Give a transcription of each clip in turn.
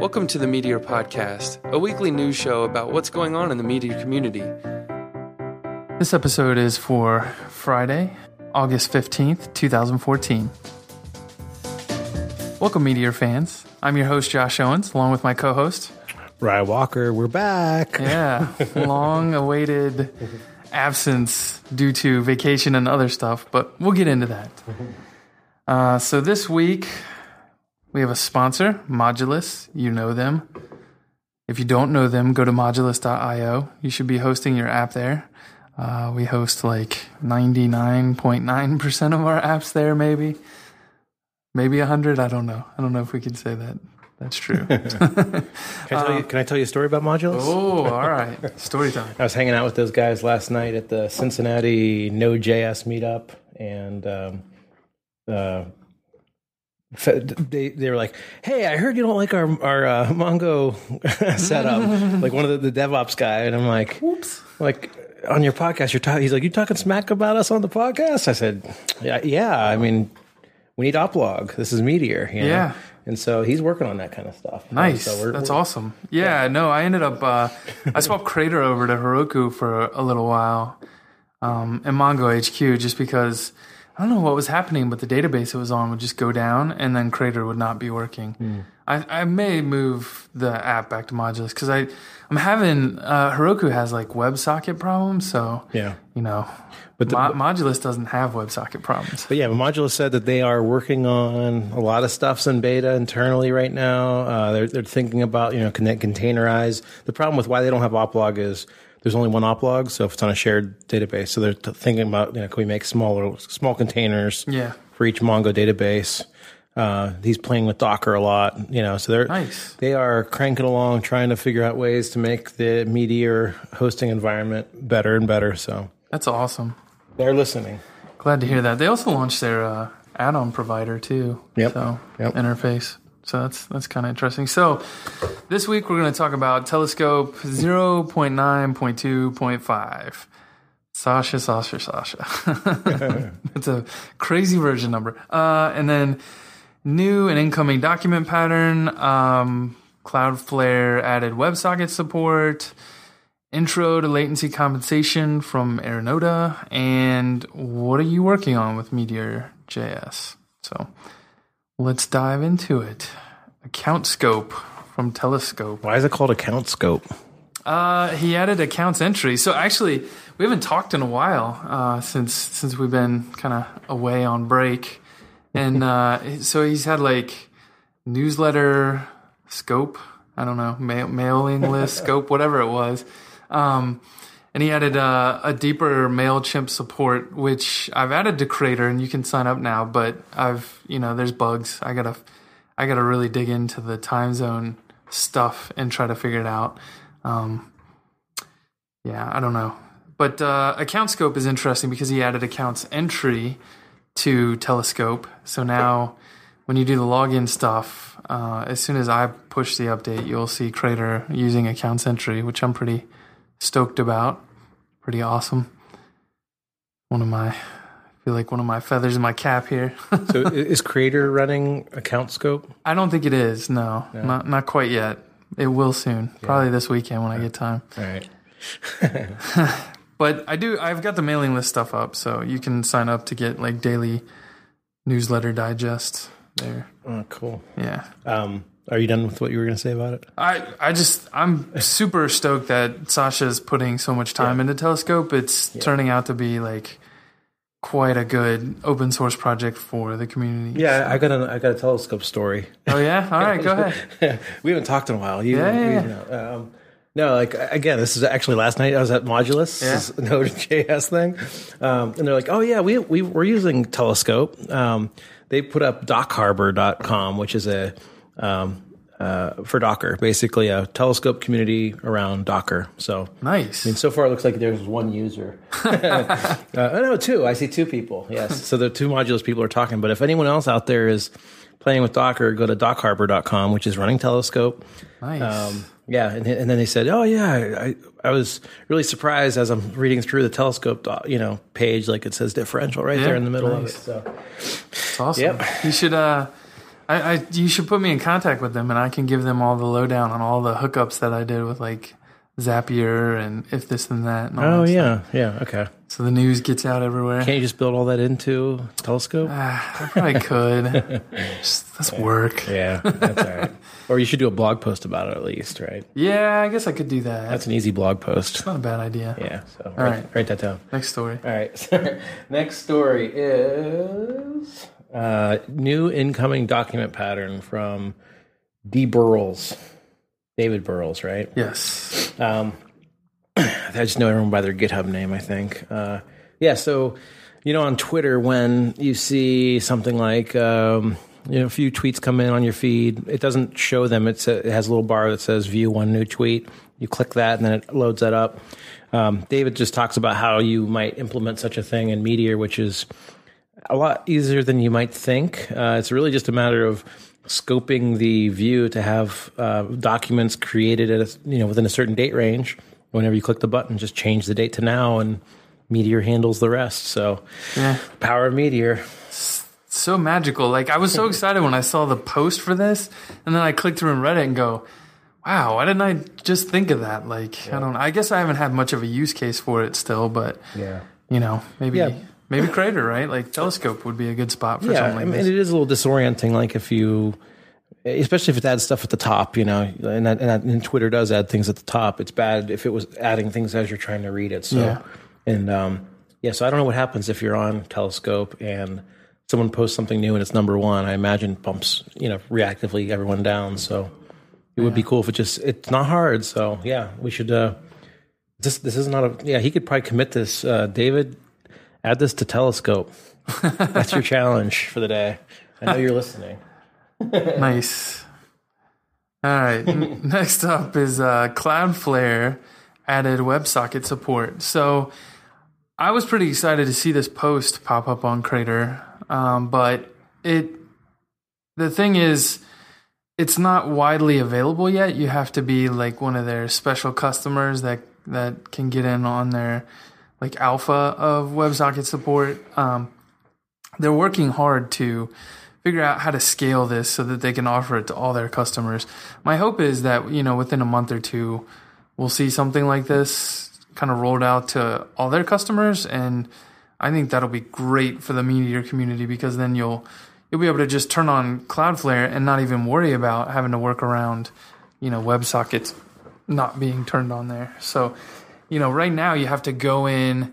Welcome to the Meteor Podcast, a weekly news show about what's going on in the meteor community. This episode is for Friday, August 15th, 2014. Welcome, Meteor fans. I'm your host, Josh Owens, along with my co host. Ry Walker, we're back. Yeah, long awaited absence due to vacation and other stuff, but we'll get into that. Uh, so this week, we have a sponsor, Modulus. You know them. If you don't know them, go to modulus.io. You should be hosting your app there. Uh, we host like 99.9% of our apps there, maybe. Maybe 100. I don't know. I don't know if we can say that. That's true. Can I, tell you, can I tell you a story about Modulus? oh, all right. Story time. I was hanging out with those guys last night at the Cincinnati Node.js meetup, and um, uh, they they were like, "Hey, I heard you don't like our our uh, Mongo setup." like one of the, the DevOps guy, and I'm like, Oops. like on your podcast, you're talking. He's like, "You talking smack about us on the podcast?" I said, "Yeah, yeah. I mean, we need oplog. This is Meteor, you know? Yeah. And so he's working on that kind of stuff. Nice. So we're- That's we're- awesome. Yeah, no, I ended up, uh, I swapped Crater over to Heroku for a little while um, and Mongo HQ just because I don't know what was happening, but the database it was on would just go down and then Crater would not be working. Hmm. I, I may move the app back to Modulus because I, I'm having, uh, Heroku has like WebSocket problems. So, Yeah. you know, But the- Mo- Modulus doesn't have WebSocket problems. But yeah, Modulus said that they are working on a lot of stuff's in beta internally right now. Uh, they're, they're thinking about, you know, connect, containerize. The problem with why they don't have oplog is there's only one oplog, so if it's on a shared database. So they're t- thinking about, you know, can we make smaller, small containers Yeah. for each Mongo database? Uh, he's playing with Docker a lot, you know, so they're, Nice. they are cranking along, trying to figure out ways to make the Meteor hosting environment better and better. So That's awesome. they're listening. Glad to hear that. They also launched their uh, add-on provider too. Yep. So Yep. interface. So that's that's kind of interesting. So this week we're going to talk about Telescope 0.9.2.5. Sasha, Sasha, Sasha. it's a crazy version number. Uh, and then new and incoming document pattern. Um, Cloudflare added WebSocket support intro to latency compensation from Arunoda, and what are you working on with Meteor JS? So let's dive into it. Account scope from Telescope. Why is it called account scope? Uh, he added accounts entry. So actually, we haven't talked in a while uh, since since we've been kind of away on break, and uh, so he's had like newsletter scope. I don't know, mail, mailing list scope, whatever it was. Um, and he added uh, a deeper Mailchimp support, which I've added to Crater, and you can sign up now. But I've, you know, there's bugs. I gotta, I gotta really dig into the time zone stuff and try to figure it out. Um, yeah, I don't know. But uh, account scope is interesting because he added accounts entry to Telescope. So now, when you do the login stuff, uh, as soon as I push the update, you'll see Crater using accounts entry, which I'm pretty stoked about. Pretty awesome. One of my, I feel like one of my feathers in my cap here. So is Crater running account scope? I don't think it is. No, not not quite yet. It will soon. Probably this weekend when I get time. All right. But I do. I've got the mailing list stuff up, so you can sign up to get like daily newsletter digest there. Oh, cool. Yeah. Um, are you done with what you were going to say about it? I, I just I'm super stoked that Sasha's putting so much time into Telescope. It's turning out to be like quite a good open source project for the community. Yeah, I got a I got a telescope story. Oh yeah. All right. Go ahead. we haven't talked in a while. You, Yeah, yeah, you know, um, no, like again, this is actually last night. I was at Modulus, Yeah. this Node.js thing, um, and they're like, "Oh yeah, we we we're using Telescope." Um, they put up DocHarbor.com, which is a um, uh, for Docker, basically a Telescope community around Docker. So Nice. And so far, it looks like there's one user. uh, oh, no, two. I see two people. Yes. So the two Modulus people are talking. But if anyone else out there is playing with Docker, go to dockharbor.com, which is running Telescope. Nice. Um, yeah. And, and then they said, oh, yeah, I, I was really surprised as I'm reading through the Telescope, you know, page, like it says differential right Yeah, there in the middle nice. of it. So It's awesome. Yep. You should. Uh, I, I you should put me in contact with them, and I can give them all the lowdown on all the hookups that I did with like Zapier and if this and that. And all Oh that yeah, yeah. Okay. So the news gets out everywhere. Can't you just build all that into Telescope? Ah, I probably could. Just, that's work. yeah, that's all right. Or you should do a blog post about it at least, right? Yeah, I guess I could do that. That's an easy blog post. It's not a bad idea. Yeah. So write, right. write that down. Next story. All right. Next story is uh, new incoming document pattern from D. Burles, David Burles, right? Yes. Um, I just know everyone by their GitHub name, I think. Uh, yeah, so you know, on Twitter, when you see something like um, you know a few tweets come in on your feed, it doesn't show them. It's a, it has a little bar that says "View one new tweet." You click that, and then it loads that up. Um, David just talks about how you might implement such a thing in Meteor, which is a lot easier than you might think. Uh, it's really just a matter of scoping the view to have uh, documents created at a, you know within a certain date range. Whenever you click the button, just change the date to now, and Meteor handles the rest. So, Yeah. power of Meteor. So magical. Like I was so excited when I saw the post for this, and then I clicked through and read it and go, "Wow, why didn't I just think of that?" Like I don't. I guess I haven't had much of a use case for it still, but Yeah. you know, maybe Yeah. maybe Crater, right? Like Telescope would be a good spot for Yeah, something I like mean, this. it is a little disorienting. Like if you, especially if it adds stuff at the top, you know, and, that, and, that, and Twitter does add things at the top. It's bad if it was adding things as you're trying to read it. So, Yeah. and um, yeah, so I don't know what happens if you're on Telescope and someone posts something new and it's number one. I imagine bumps, you know, reactively everyone down. So it would be cool if it just it's not hard. So yeah, we should. uh This this is not a yeah. He could probably commit this. Uh, David, add this to Telescope. That's your challenge for the day. I know you're listening. Nice. All right. Next up is uh, Cloudflare added WebSocket support. So I was pretty excited to see this post pop up on Crater, um, but it the thing is, it's not widely available yet. You have to be like one of their special customers that that can get in on their like alpha of WebSocket support. Um, they're working hard to figure out how to scale this so that they can offer it to all their customers. My hope is that, you know, within a month or two, we'll see something like this kind of rolled out to all their customers. And I think that'll be great for the Meteor community because then you'll, you'll be able to just turn on Cloudflare and not even worry about having to work around, you know, WebSockets not being turned on there. So, you know, right now you have to go in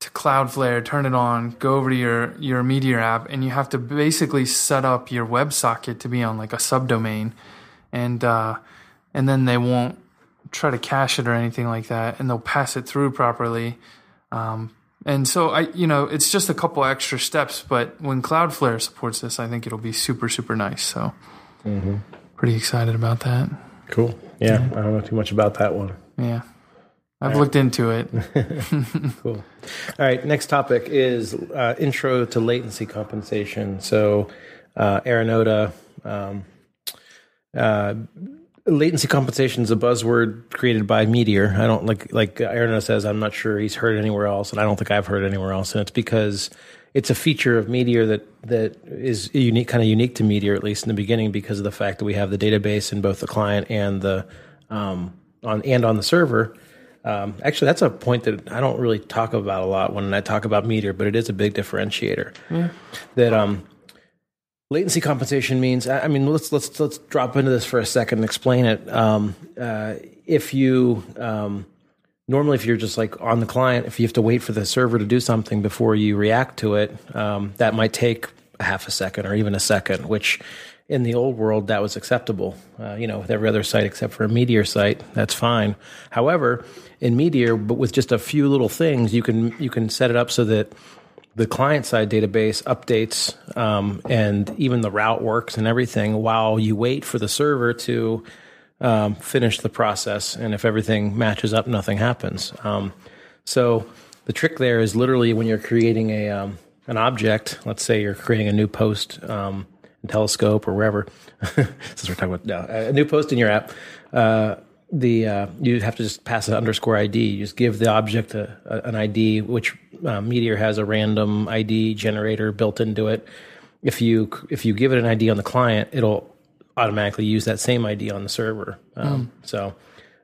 to Cloudflare, turn it on, go over to your your Meteor app, and you have to basically set up your WebSocket to be on like a subdomain, and uh, and then they won't try to cache it or anything like that, and they'll pass it through properly. Um, and so I, you know, it's just a couple extra steps, but when Cloudflare supports this, I think it'll be super super nice. So, pretty excited about that. Cool. Yeah, I don't know too much about that one. Yeah, I've looked into it. Cool. All right. Next topic is uh, intro to latency compensation. So, uh. Um, uh, latency compensation is a buzzword created by Meteor. I don't like like Arunoda says. I'm not sure he's heard anywhere else, and I don't think I've heard anywhere else. And it's because it's a feature of Meteor that that is unique, kind of unique to Meteor, at least in the beginning, because of the fact that we have the database in both the client and the um, on and on the server. Um, actually, that's a point that I don't really talk about a lot when I talk about Meteor, but it is a big differentiator. That um, latency compensation means. I I mean, let's let's let's drop into this for a second and explain it. Um, uh, if you um, normally, if you're just like on the client, if you have to wait for the server to do something before you react to it, um, that might take a half a second or even a second, which in the old world that was acceptable. Uh, you know, with every other site except for a Meteor site, that's fine. However, in Meteor, but with just a few little things, you can you can set it up so that the client side database updates um, and even the route works and everything while you wait for the server to um, finish the process. And if everything matches up, nothing happens. Um, so the trick there is literally when you're creating a um, an object. Let's say you're creating a new post um, in Telescope or wherever. since we're talking about no, a new post in your app. Uh, the uh, you have to just pass an underscore ID. You just give the object a, a, an ID, which uh, Meteor has a random ID generator built into it, if you if you give it an ID on the client, it'll automatically use that same ID on the server. Um, So.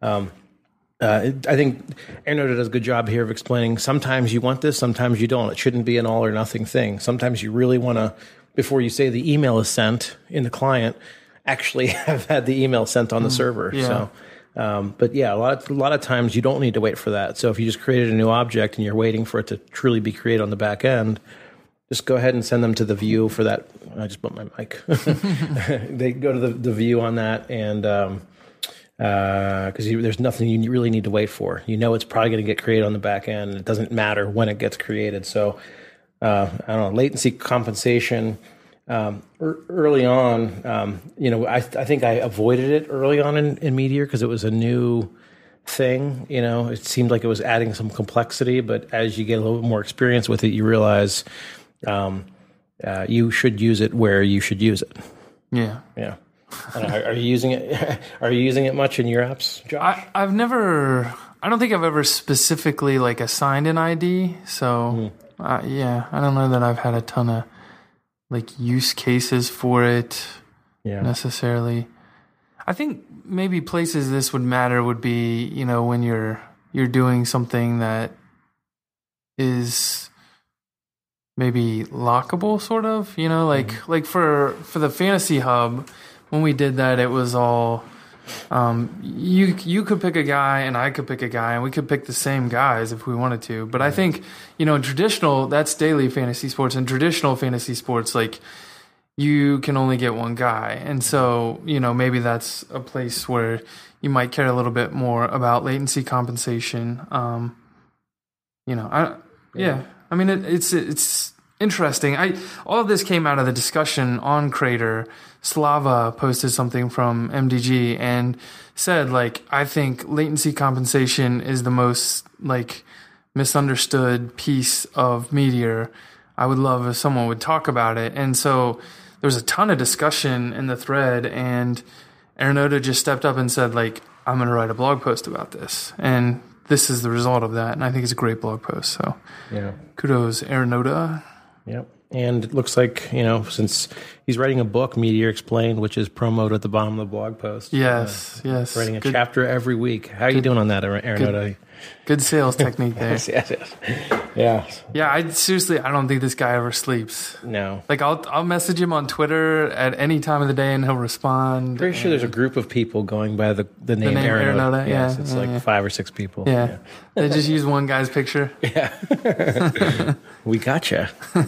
Um, uh, it- I think Arunoda does a good job here of explaining. Sometimes you want this, sometimes you don't. It shouldn't be an all or nothing thing. Sometimes you really want to, before you say the email is sent in the client, actually have had the email sent on the server. yeah. So, um, but yeah, a lot, a lot of times you don't need to wait for that. So if you just created a new object and you're waiting for it to truly be created on the back end, just go ahead and send them to the view for that. I just bumped my mic. they go to the, the view on that and. Um, because there's nothing you really need to wait for. You know it's probably going to get created on the back end. and It doesn't matter when it gets created. So uh, I don't know latency compensation. Um, ear- early on, um, you know, I, I think I avoided it early on in, in Meteor because it was a new thing. You know, it seemed like it was adding some complexity, but as you get a little bit more experience with it, you realize um, uh, you should use it where you should use it. Yeah. Yeah. Know, are, are you using it? Are you using it much in your apps, Josh? I, I've never. I don't think I've ever specifically like assigned an ID. So uh, yeah, I don't know that I've had a ton of like use cases for it yeah. necessarily. I think maybe places this would matter would be you know when you're you're doing something that is maybe lockable sort of you know like like for for the fantasy hub when we did that it was all um, you you could pick a guy and I could pick a guy and we could pick the same guys if we wanted to. But I think you know traditional that's daily fantasy sports and traditional fantasy sports like you can only get one guy, and so you know maybe that's a place where you might care a little bit more about latency compensation. Um, you know, I yeah, I mean it, it's it's interesting. I all of this came out of the discussion on Crater. Slava posted something from MDG and said like I think latency compensation is the most like misunderstood piece of Meteor. I would love if someone would talk about it. And so there was a ton of discussion in the thread and Arunoda just stepped up and said like I'm going to write a blog post about this. And this is the result of that and I think it's a great blog post. So Yeah. kudos Arunoda. Yep. And it looks like, you know, since he's writing a book, Meteor Explained, which is promoted at the bottom of the blog post. Yes, uh, yes. Writing a good, chapter every week. How are you doing on that, Aaron? good sales technique there. Yes, yes, yes. Yeah. Yeah, I seriously I don't think this guy ever sleeps. No. Like I'll I'll message him on Twitter at any time of the day and he'll respond. Pretty sure there's a group of people going by the, the name, name Aaron. Arunoda, Yes, yeah, it's yeah, like yeah. five or six people. Yeah. they just use one guy's picture. Yeah. we gotcha. All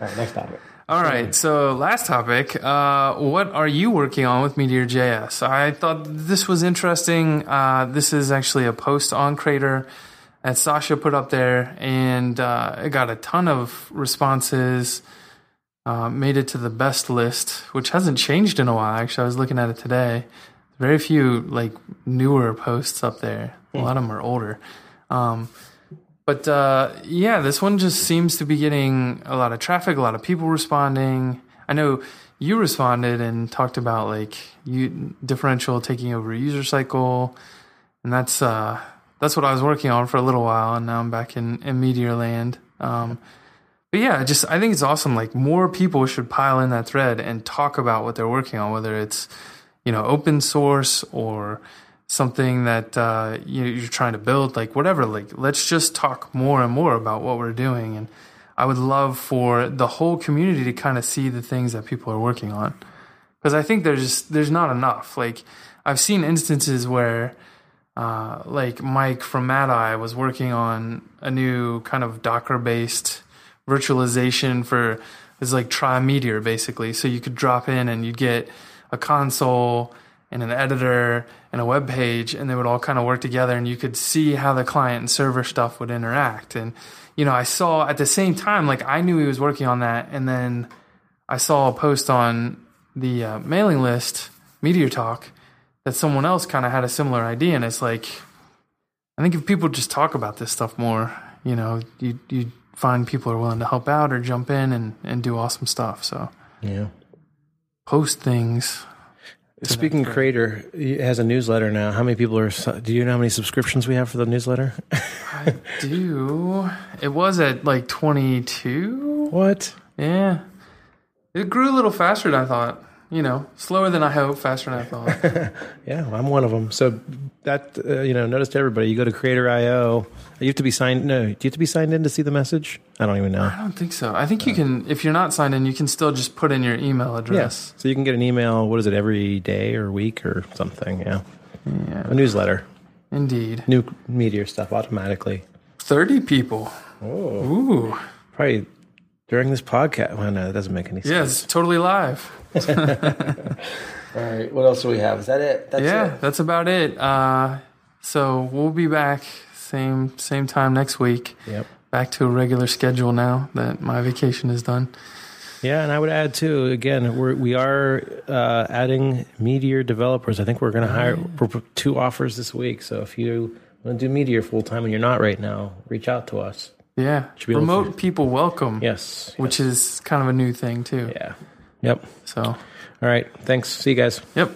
right, next topic. All right, so last topic. Uh, what are you working on with Meteor.js? I thought this was interesting. Uh, this is actually a post on Crater that Sasha put up there, and uh, it got a ton of responses. Uh, made it to the best list, which hasn't changed in a while. Actually, I was looking at it today. Very few like newer posts up there. A lot of them are older. Um, but uh, yeah, this one just seems to be getting a lot of traffic, a lot of people responding. I know you responded and talked about like you differential taking over user cycle, and that's uh, that's what I was working on for a little while, and now I'm back in, in Meteor Land. Um, but yeah, just I think it's awesome. Like more people should pile in that thread and talk about what they're working on, whether it's you know open source or something that uh, you, you're trying to build, like whatever. Like let's just talk more and more about what we're doing. And I would love for the whole community to kind of see the things that people are working on, because I think there's there's not enough. Like I've seen instances where. Uh, like Mike from MadEye was working on a new kind of Docker based virtualization for it's like try Meteor basically. So you could drop in and you'd get a console and an editor and a web page and they would all kind of work together and you could see how the client and server stuff would interact. And you know, I saw at the same time like I knew he was working on that and then I saw a post on the uh, mailing list, Meteor Talk, that someone else kind of had a similar idea and it's like I think if people just talk about this stuff more, you know, you you find people are willing to help out or jump in and, and do awesome stuff. So Yeah. post things. Speaking of Crater, it has a newsletter now. How many people are? Do you know how many subscriptions we have for the newsletter? I do. It was at like 22. what? Yeah. It grew a little faster than I thought. You know, slower than I hoped, faster than I thought. Yeah, I'm one of them. So that uh, you know, notice to everybody, you go to Crater.io. You have to be signed. No, do you have to be signed in to see the message? I don't even know. I don't think so. I think you can, if you're not signed in, you can still just put in your email address. Yeah. So you can get an email. What is it? Every day or week or something? Yeah, Yeah, a newsletter, indeed. new meteor stuff automatically. 30 people. Oh, Ooh. probably during this podcast. Well, no, that doesn't make any sense. Yeah, it's totally live. All right. What else do we have? Is that it? That's yeah, that's about it. Uh, so we'll be back same same time next week. Yep. Back to a regular schedule now that my vacation is done. Yeah, and I would add too. Again, we're, we are uh, adding Meteor developers. I think we're going to hire two offers this week. So if you want to do Meteor full time and you're not right now, reach out to us. Yeah, remote people welcome. Yes. which is kind of a new thing too. Yeah. Yep. So, All right. Thanks. See you guys. yep.